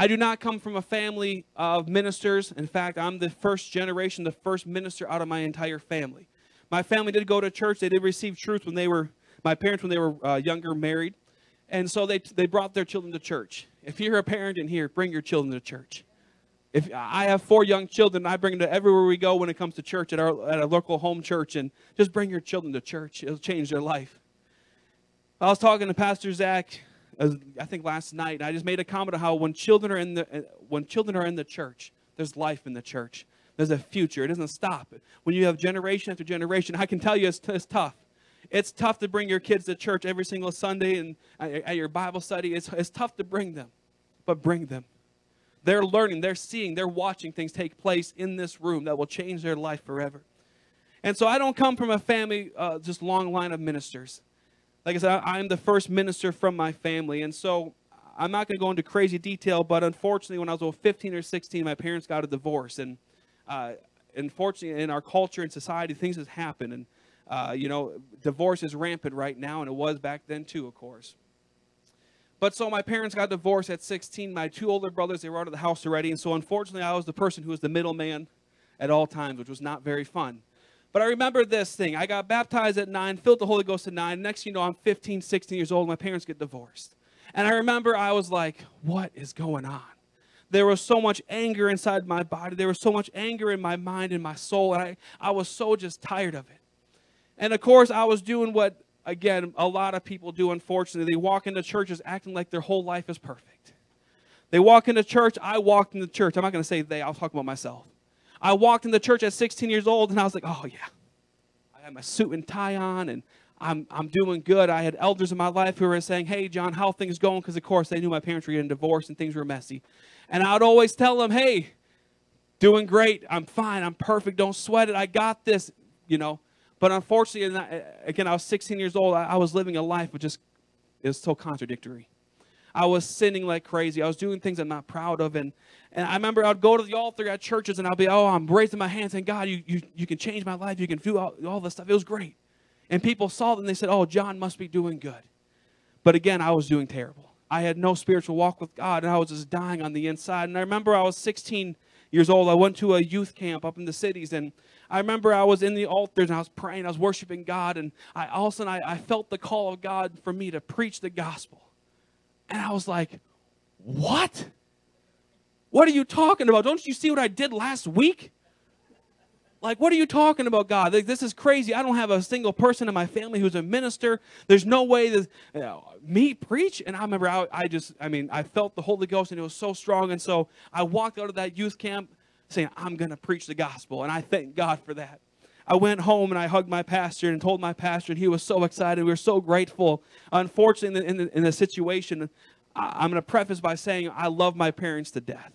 I do not come from a family of ministers. In fact, I'm the first generation, the first minister out of my entire family. My family did go to church. They did receive truth when they were, my parents, when they were uh, younger, married. And so they, they brought their children to church. If you're a parent in here, bring your children to church. If I have four young children, I bring them to everywhere we go when it comes to church at our at a local home church, and just bring your children to church. It'll change their life. I was talking to Pastor Zach I think last night, I just made a comment on how when children are in the uh, when children are in the church, there's life in the church. There's a future. It doesn't stop. When you have generation after generation, I can tell you it's, it's tough. It's tough to bring your kids to church every single Sunday and at your Bible study. It's, it's tough to bring them, but bring them. They're learning, they're seeing, they're watching things take place in this room that will change their life forever. And so I don't come from a family, uh, just long line of ministers like I said, I'm the first minister from my family. And so I'm not going to go into crazy detail, but unfortunately, when I was 15 or 16, my parents got a divorce. And uh, unfortunately, in our culture and society, things have happened. And, uh, you know, divorce is rampant right now, and it was back then too, of course. But so my parents got divorced at 16. My two older brothers, they were out of the house already. And so unfortunately, I was the person who was the middleman at all times, which was not very fun. But I remember this thing. I got baptized at nine, filled the Holy Ghost at nine. Next you know, I'm 15, 16 years old. My parents get divorced. And I remember I was like, what is going on? There was so much anger inside my body. There was so much anger in my mind and my soul. And I, I was so just tired of it. And of course, I was doing what, again, a lot of people do, unfortunately. They walk into churches acting like their whole life is perfect. They walk into church. I walked into church. I'm not going to say they, I'll talk about myself. I walked in the church at 16 years old and I was like, oh, yeah. I had my suit and tie on and I'm, I'm doing good. I had elders in my life who were saying, hey, John, how things going? Because, of course, they knew my parents were getting divorced and things were messy. And I would always tell them, hey, doing great. I'm fine. I'm perfect. Don't sweat it. I got this, you know. But unfortunately, again, I was 16 years old. I was living a life of just, it was so contradictory. I was sinning like crazy. I was doing things I'm not proud of. And, and I remember I'd go to the altar at churches and I'd be, oh, I'm raising my hands saying, God, you, you, you can change my life. You can do all, all this stuff. It was great. And people saw that and they said, oh, John must be doing good. But again, I was doing terrible. I had no spiritual walk with God and I was just dying on the inside. And I remember I was 16 years old. I went to a youth camp up in the cities and I remember I was in the altars and I was praying, I was worshiping God, and I all of a sudden I, I felt the call of God for me to preach the gospel. And I was like, What? What are you talking about? Don't you see what I did last week? Like, what are you talking about, God? Like, this is crazy. I don't have a single person in my family who's a minister. There's no way that you know, me preach. And I remember I, I just, I mean, I felt the Holy Ghost and it was so strong. And so I walked out of that youth camp saying, I'm going to preach the gospel. And I thank God for that. I went home and I hugged my pastor and told my pastor, and he was so excited. We were so grateful. Unfortunately, in the, in the, situation, I, am going to preface by saying I love my parents to death.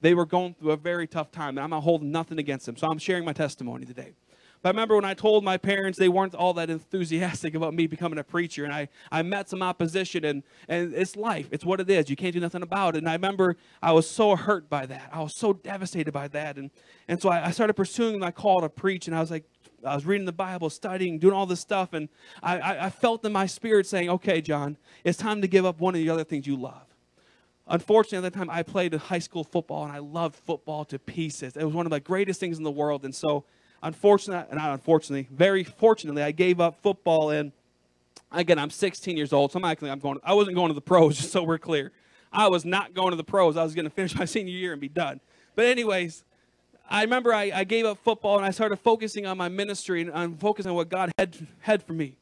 They were going through a very tough time, and I'm not holding nothing against them. So I'm sharing my testimony today. But I remember when I told my parents, they weren't all that enthusiastic about me becoming a preacher. And I, I met some opposition, and, and it's life. It's what it is. You can't do nothing about it. And I remember I was so hurt by that. I was so devastated by that. And, and so I, I started pursuing my call to preach, and I was like, I was reading the Bible, studying, doing all this stuff, and I, I, I felt in my spirit saying, okay, John, it's time to give up one of the other things you love. Unfortunately, at that time, I played high school football, and I loved football to pieces. It was one of the greatest things in the world. And so unfortunately, not unfortunately, very fortunately, I gave up football. And again, I'm 16 years old, so I'm actually I'm going. I wasn't going to the pros, just so we're clear. I was not going to the pros. I was going to finish my senior year and be done. But anyways, I remember I, I gave up football and I started focusing on my ministry and on focusing on what God had, had for me.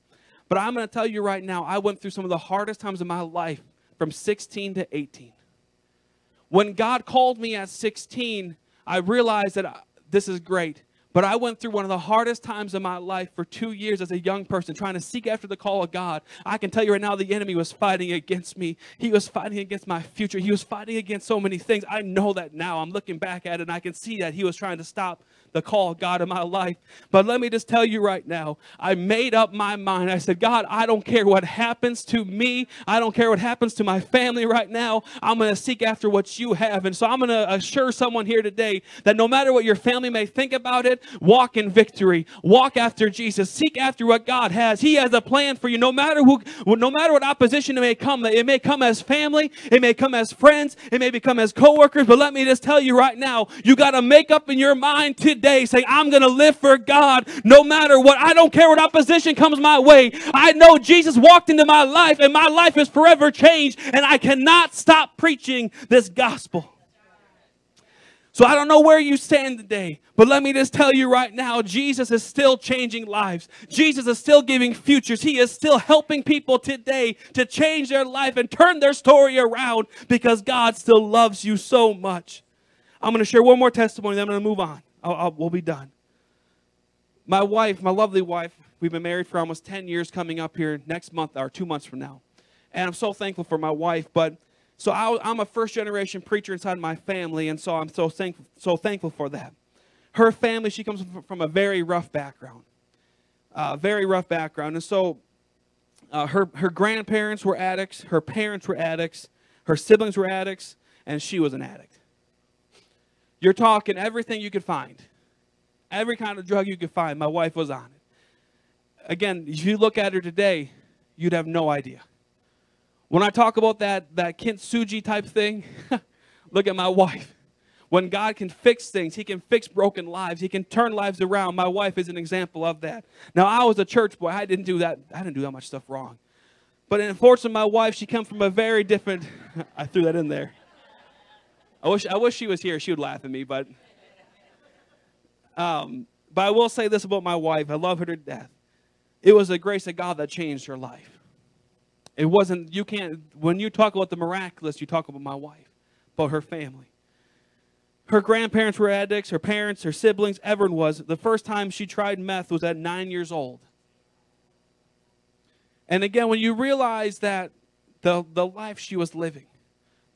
But I'm going to tell you right now, I went through some of the hardest times of my life from 16 to 18. When God called me at 16, I realized that uh, this is great. But I went through one of the hardest times of my life for two years as a young person, trying to seek after the call of God. I can tell you right now, the enemy was fighting against me. He was fighting against my future. He was fighting against so many things. I know that now. I'm looking back at it and I can see that he was trying to stop the call of God in my life. But let me just tell you right now, I made up my mind. I said, God, I don't care what happens to me. I don't care what happens to my family right now. I'm going to seek after what you have. And so I'm going to assure someone here today that no matter what your family may think about it, walk in victory. Walk after Jesus. Seek after what God has. He has a plan for you. No matter who, no matter what opposition it may come, it may come as family, it may come as friends, it may become as coworkers. But let me just tell you right now, you got to make up in your mind today today saying, I'm going to live for God no matter what. I don't care what opposition comes my way. I know Jesus walked into my life and my life is forever changed and I cannot stop preaching this gospel. So I don't know where you stand today, but let me just tell you right now Jesus is still changing lives. Jesus is still giving futures. He is still helping people today to change their life and turn their story around because God still loves you so much. I'm going to share one more testimony, then I'm going to move on. I'll, I'll, we'll be done. My wife, my lovely wife, we've been married for almost 10 years coming up here next month or two months from now. And I'm so thankful for my wife. But so I, am a first generation preacher inside my family, and so I'm so thankful, so thankful for that. Her family, she comes from a very rough background, uh, very rough background. And so uh, her, her grandparents were addicts, her parents were addicts, her siblings were addicts, and she was an addict. You're talking everything you could find. Every kind of drug you could find, my wife was on it. Again, if you look at her today, you'd have no idea. When I talk about that, that kintsugi type thing, look at my wife. When God can fix things, He can fix broken lives. He can turn lives around. My wife is an example of that. Now, I was a church boy. I didn't do that. I didn't do that much stuff wrong. But unfortunately, my wife, she comes from a very different. I threw that in there. I wish I wish she was here. She would laugh at me, but um, but I will say this about my wife. I love her to death. It was the grace of God that changed her life. It wasn't you can't when you talk about the miraculous, you talk about my wife, about her family. Her grandparents were addicts, her parents, her siblings, everyone was. The first time she tried meth was at nine years old. And again, when you realize that the, the life she was living,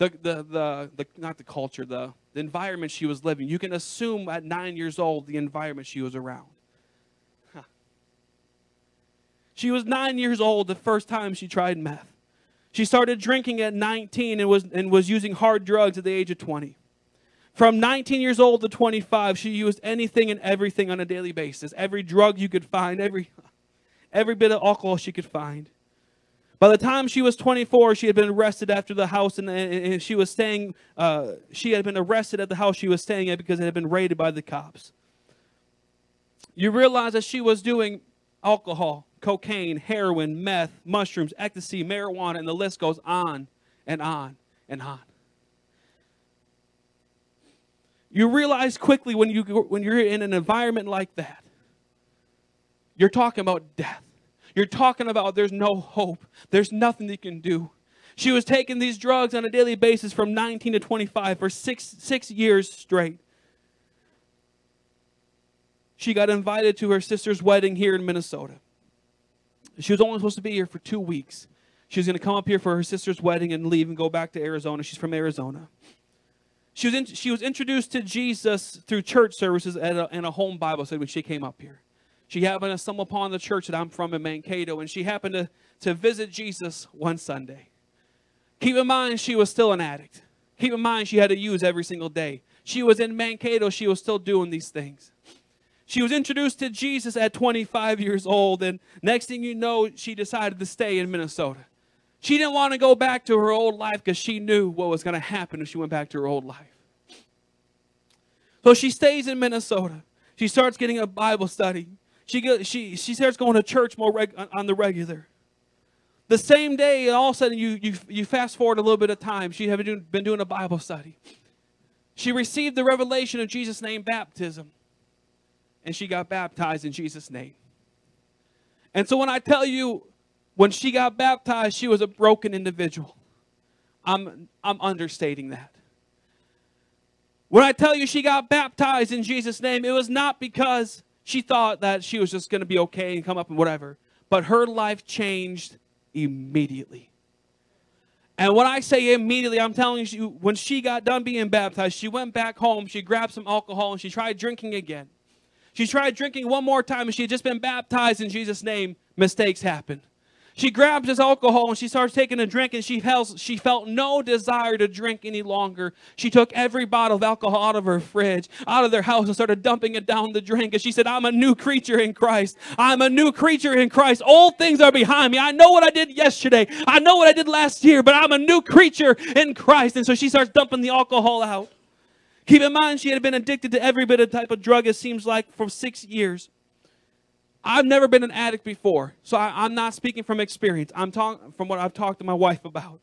the, the, the, the not the culture, the, the environment she was living. You can assume at nine years old the environment she was around. Huh. She was nine years old the first time she tried meth. She started drinking at 19 and was, and was using hard drugs at the age of 20. From 19 years old to 25, she used anything and everything on a daily basis. Every drug you could find, every, every bit of alcohol she could find. By the time she was 24, she had been arrested after the house, and, and she was staying. Uh, she had been arrested at the house she was staying at because it had been raided by the cops. You realize that she was doing alcohol, cocaine, heroin, meth, mushrooms, ecstasy, marijuana, and the list goes on and on and on. You realize quickly when you when you're in an environment like that, you're talking about death. You're talking about there's no hope, there's nothing you can do. She was taking these drugs on a daily basis from 19 to 25 for six, six years straight. She got invited to her sister's wedding here in Minnesota. She was only supposed to be here for two weeks. She was going to come up here for her sister's wedding and leave and go back to Arizona. She's from Arizona. She was, in, she was introduced to Jesus through church services at a, and a home Bible study when she came up here. She happened to stumble upon the church that I'm from in Mankato, and she happened to, to visit Jesus one Sunday. Keep in mind, she was still an addict. Keep in mind, she had to use every single day. She was in Mankato, she was still doing these things. She was introduced to Jesus at 25 years old, and next thing you know, she decided to stay in Minnesota. She didn't want to go back to her old life because she knew what was going to happen if she went back to her old life. So she stays in Minnesota. She starts getting a Bible study. She, she, she starts going to church more reg, on the regular. The same day, all of a sudden, you, you, you fast forward a little bit of time. She had been doing, been doing a Bible study. She received the revelation of Jesus' name baptism, and she got baptized in Jesus' name. And so when I tell you, when she got baptized, she was a broken individual. I'm, I'm understating that. When I tell you she got baptized in Jesus' name, it was not because she thought that she was just going to be okay and come up and whatever, but her life changed immediately. And when I say immediately, I'm telling you, when she got done being baptized, she went back home, she grabbed some alcohol, and she tried drinking again. She tried drinking one more time, and she had just been baptized in Jesus' name. Mistakes happen. She grabs this alcohol and she starts taking a drink, and she felt, she felt no desire to drink any longer. She took every bottle of alcohol out of her fridge, out of their house, and started dumping it down the drink. And she said, I'm a new creature in Christ. I'm a new creature in Christ. Old things are behind me. I know what I did yesterday. I know what I did last year, but I'm a new creature in Christ. And so she starts dumping the alcohol out. Keep in mind, she had been addicted to every bit of type of drug, it seems like, for six years. I've never been an addict before, so I, am not speaking from experience. I'm talking from what I've talked to my wife about.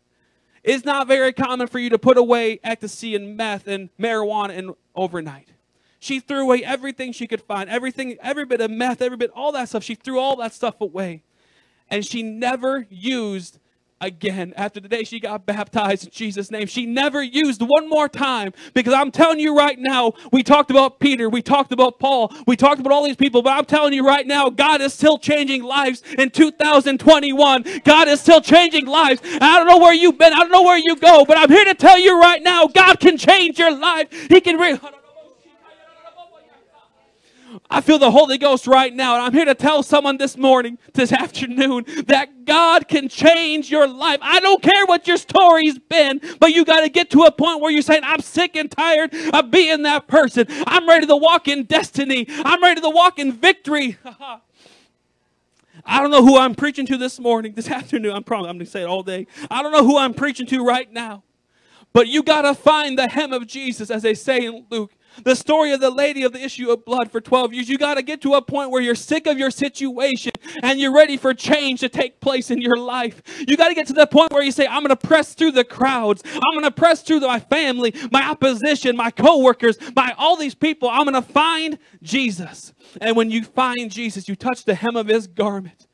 It's not very common for you to put away ecstasy and meth and marijuana and overnight. She threw away everything she could find, everything, every bit of meth, every bit, all that stuff. She threw all that stuff away. And she never used again after the day she got baptized in Jesus' name. She never used one more time because I'm telling you right now, we talked about Peter, we talked about Paul, we talked about all these people, but I'm telling you right now, God is still changing lives in 2021. God is still changing lives. I don't know where you've been, I don't know where you go, but I'm here to tell you right now, God can change your life. He can. Re- I feel the Holy Ghost right now, and I'm here to tell someone this morning, this afternoon, that God can change your life. I don't care what your story's been, but you got to get to a point where you're saying, I'm sick and tired of being that person. I'm ready to walk in destiny, I'm ready to walk in victory. I don't know who I'm preaching to this morning, this afternoon. I'm probably I'm going to say it all day. I don't know who I'm preaching to right now. But you got to find the hem of Jesus, as they say in Luke. The story of the lady of the issue of blood for 12 years. You got to get to a point where you're sick of your situation and you're ready for change to take place in your life. You got to get to the point where you say, I'm going to press through the crowds. I'm going to press through my family, my opposition, my coworkers, my all these people. I'm going to find Jesus. And when you find Jesus, you touch the hem of his garment.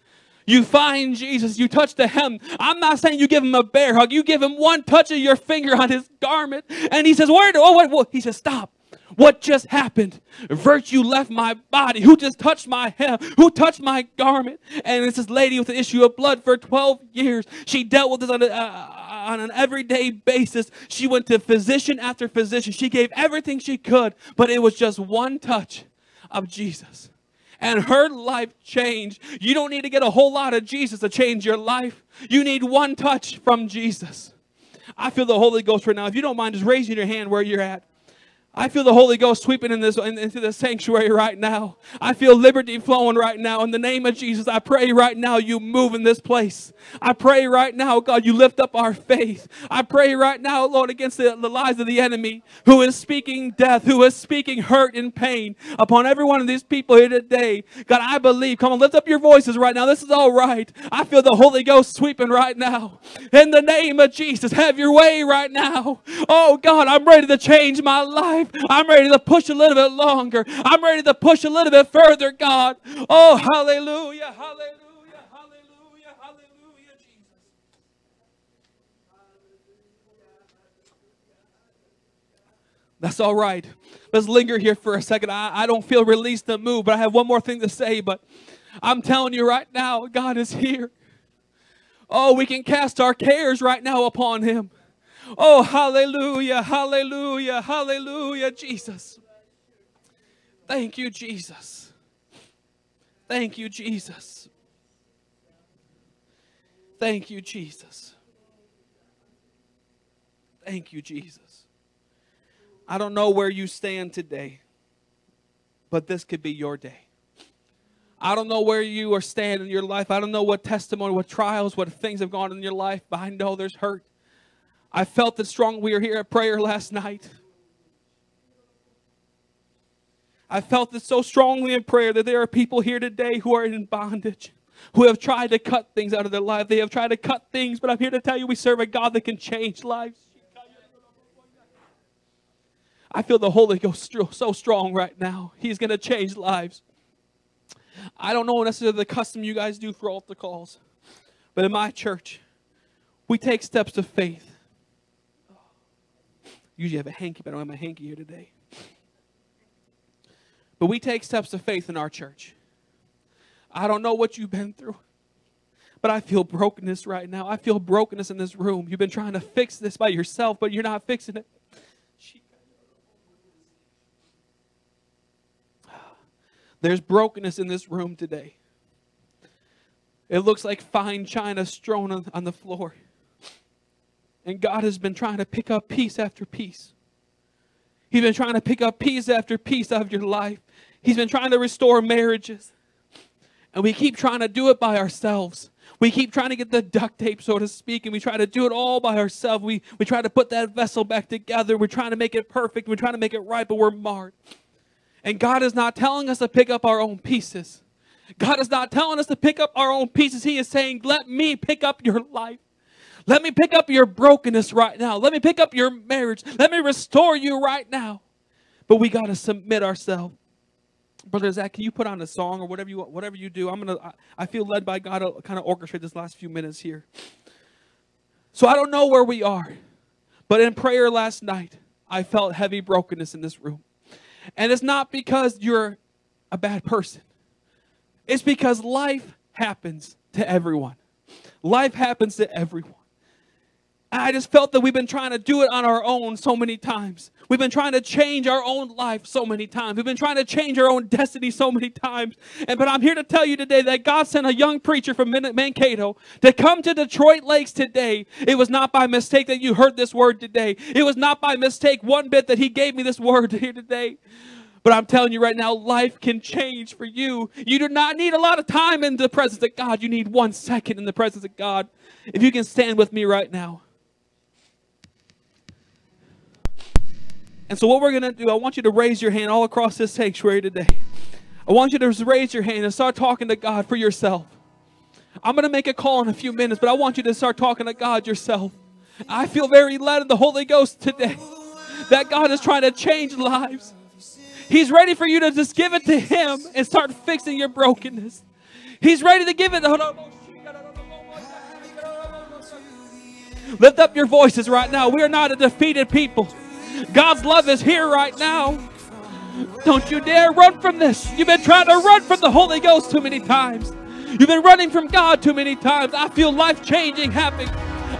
You find Jesus, you touch the hem. I'm not saying you give him a bear hug. You give him one touch of your finger on his garment. And he says, Where do, oh, what? He says, Stop. What just happened? Virtue left my body. Who just touched my hair? Who touched my garment? And it's this lady with the issue of blood for 12 years. She dealt with this on, a, uh, on an everyday basis. She went to physician after physician. She gave everything she could, but it was just one touch of Jesus. And her life changed. You don't need to get a whole lot of Jesus to change your life. You need one touch from Jesus. I feel the Holy Ghost right now. If you don't mind just raising your hand where you're at. I feel the Holy Ghost sweeping in this in, into the sanctuary right now. I feel liberty flowing right now. In the name of Jesus, I pray right now you move in this place. I pray right now, God, you lift up our faith. I pray right now, Lord, against the, the lies of the enemy who is speaking death, who is speaking hurt and pain upon every one of these people here today. God, I believe. Come on, lift up your voices right now. This is all right. I feel the Holy Ghost sweeping right now. In the name of Jesus, have your way right now. Oh, God, I'm ready to change my life life. I'm ready to push a little bit longer. I'm ready to push a little bit further, God. Oh, hallelujah, hallelujah, hallelujah, hallelujah, Jesus. That's all right. Let's linger here for a second. I, I don't feel released to move, but I have one more thing to say. But I'm telling you right now, God is here. Oh, we can cast our cares right now upon Him. Oh, hallelujah, hallelujah, hallelujah, Jesus. Thank you, Jesus. Thank you, Jesus. Thank you, Jesus. Thank you, Jesus. I don't know where you stand today, but this could be your day. I don't know where you are standing in your life. I don't know what testimony, what trials, what things have gone in your life, but I know there's hurt. I felt it strong. We were here at prayer last night. I felt it so strongly in prayer that there are people here today who are in bondage, who have tried to cut things out of their life. They have tried to cut things, but I'm here to tell you we serve a God that can change lives. I feel the Holy Ghost so strong right now. He's going to change lives. I don't know necessarily the custom you guys do for altar calls, but in my church, we take steps of faith. Usually have a hanky, but I don't have my hanky here today. But we take steps of faith in our church. I don't know what you've been through, but I feel brokenness right now. I feel brokenness in this room. You've been trying to fix this by yourself, but you're not fixing it. There's brokenness in this room today. It looks like fine china strewn on, on the floor. And God has been trying to pick up piece after piece. He's been trying to pick up piece after piece of your life. He's been trying to restore marriages. And we keep trying to do it by ourselves. We keep trying to get the duct tape, so to speak, and we try to do it all by ourselves. We, we try to put that vessel back together. We're trying to make it perfect. We're trying to make it right, but we're marred. And God is not telling us to pick up our own pieces. God is not telling us to pick up our own pieces. He is saying, Let me pick up your life. Let me pick up your brokenness right now. Let me pick up your marriage. Let me restore you right now. But we got to submit ourselves. Brother Zach, can you put on a song or whatever you whatever you do? I'm gonna. I, I feel led by God to kind of orchestrate this last few minutes here. So I don't know where we are, but in prayer last night, I felt heavy brokenness in this room. And it's not because you're a bad person, it's because life happens to everyone. Life happens to everyone. I just felt that we've been trying to do it on our own so many times. We've been trying to change our own life so many times. We've been trying to change our own destiny so many times. And but I'm here to tell you today that God sent a young preacher from Mankato to come to Detroit Lakes today. It was not by mistake that you heard this word today. It was not by mistake one bit that he gave me this word here today. But I'm telling you right now, life can change for you. You do not need a lot of time in the presence of God. You need one second in the presence of God. If you can stand with me right now. And so, what we're going to do, I want you to raise your hand all across this sanctuary today. I want you to raise your hand and start talking to God for yourself. I'm going to make a call in a few minutes, but I want you to start talking to God yourself. I feel very led in the Holy Ghost today that God is trying to change lives. He's ready for you to just give it to Him and start fixing your brokenness. He's ready to give it. To Hold on. Lift up your voices right now. We are not a defeated people. God's love is here right now. Don't you dare run from this. You've been trying to run from the Holy Ghost too many times. You've been running from God too many times. I feel life changing happening.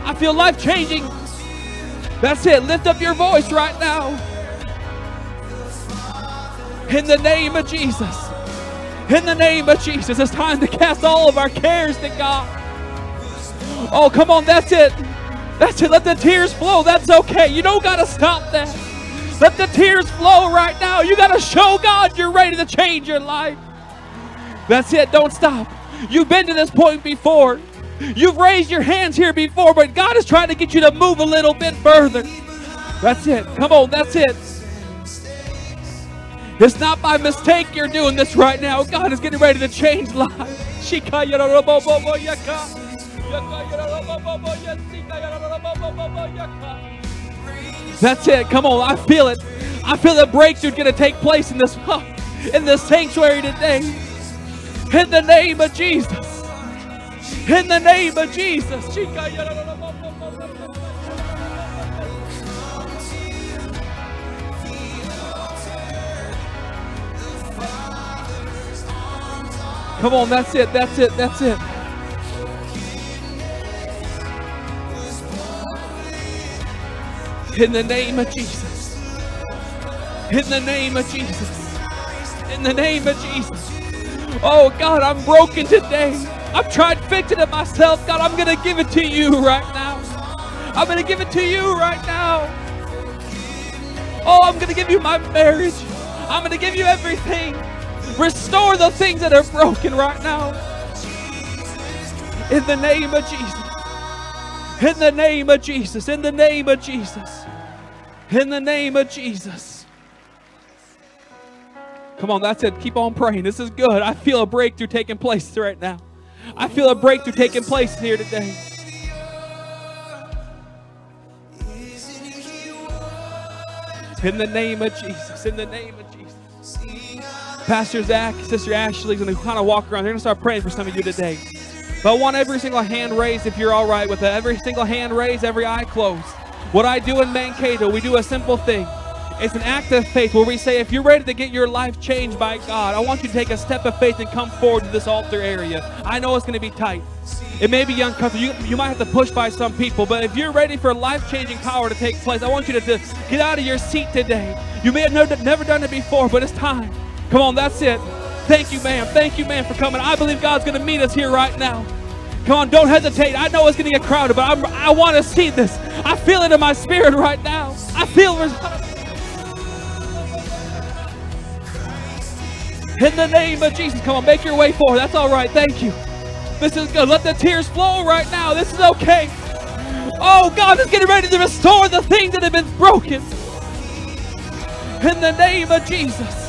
I feel life changing. That's it. Lift up your voice right now. In the name of Jesus. In the name of Jesus. It's time to cast all of our cares to God. Oh, come on. That's it. That's it. Let the tears flow. That's okay. You don't got to stop that. Let the tears flow right now. You got to show God you're ready to change your life. That's it. Don't stop. You've been to this point before. You've raised your hands here before, but God is trying to get you to move a little bit further. That's it. Come on. That's it. It's not by mistake you're doing this right now. God is getting ready to change lives. That's it. Come on, I feel it. I feel the breakthrough going to take place in this in this sanctuary today. In the name of Jesus. In the name of Jesus. Come on, that's it. That's it. That's it. In the name of Jesus. In the name of Jesus. In the name of Jesus. Oh God, I'm broken today. I've tried fixing it myself. God, I'm going to give it to you right now. I'm going to give it to you right now. Oh, I'm going to give you my marriage. I'm going to give you everything. Restore the things that are broken right now. In the name of Jesus. In the name of Jesus. In the name of Jesus. In the name of Jesus. Come on, that's it. Keep on praying. This is good. I feel a breakthrough taking place right now. I feel a breakthrough taking place here today. In the name of Jesus. In the name of Jesus. Pastor Zach, Sister Ashley's going to kind of walk around. They're going to start praying for some of you today. But I want every single hand raised if you're all right with it. Every single hand raised, every eye closed. What I do in Mankato, we do a simple thing. It's an act of faith where we say, if you're ready to get your life changed by God, I want you to take a step of faith and come forward to this altar area. I know it's going to be tight. It may be uncomfortable. You, you might have to push by some people, but if you're ready for life changing power to take place, I want you to, to get out of your seat today. You may have never, never done it before, but it's time. Come on, that's it. Thank you, ma'am. Thank you, ma'am, for coming. I believe God's going to meet us here right now. Come on, don't hesitate. I know it's going to get crowded, but I'm, i want to see this. I feel it in my spirit right now. I feel. In the name of Jesus, come on, make your way forward. That's all right. Thank you. This is good. Let the tears flow right now. This is okay. Oh, God is getting ready to restore the things that have been broken. In the name of Jesus.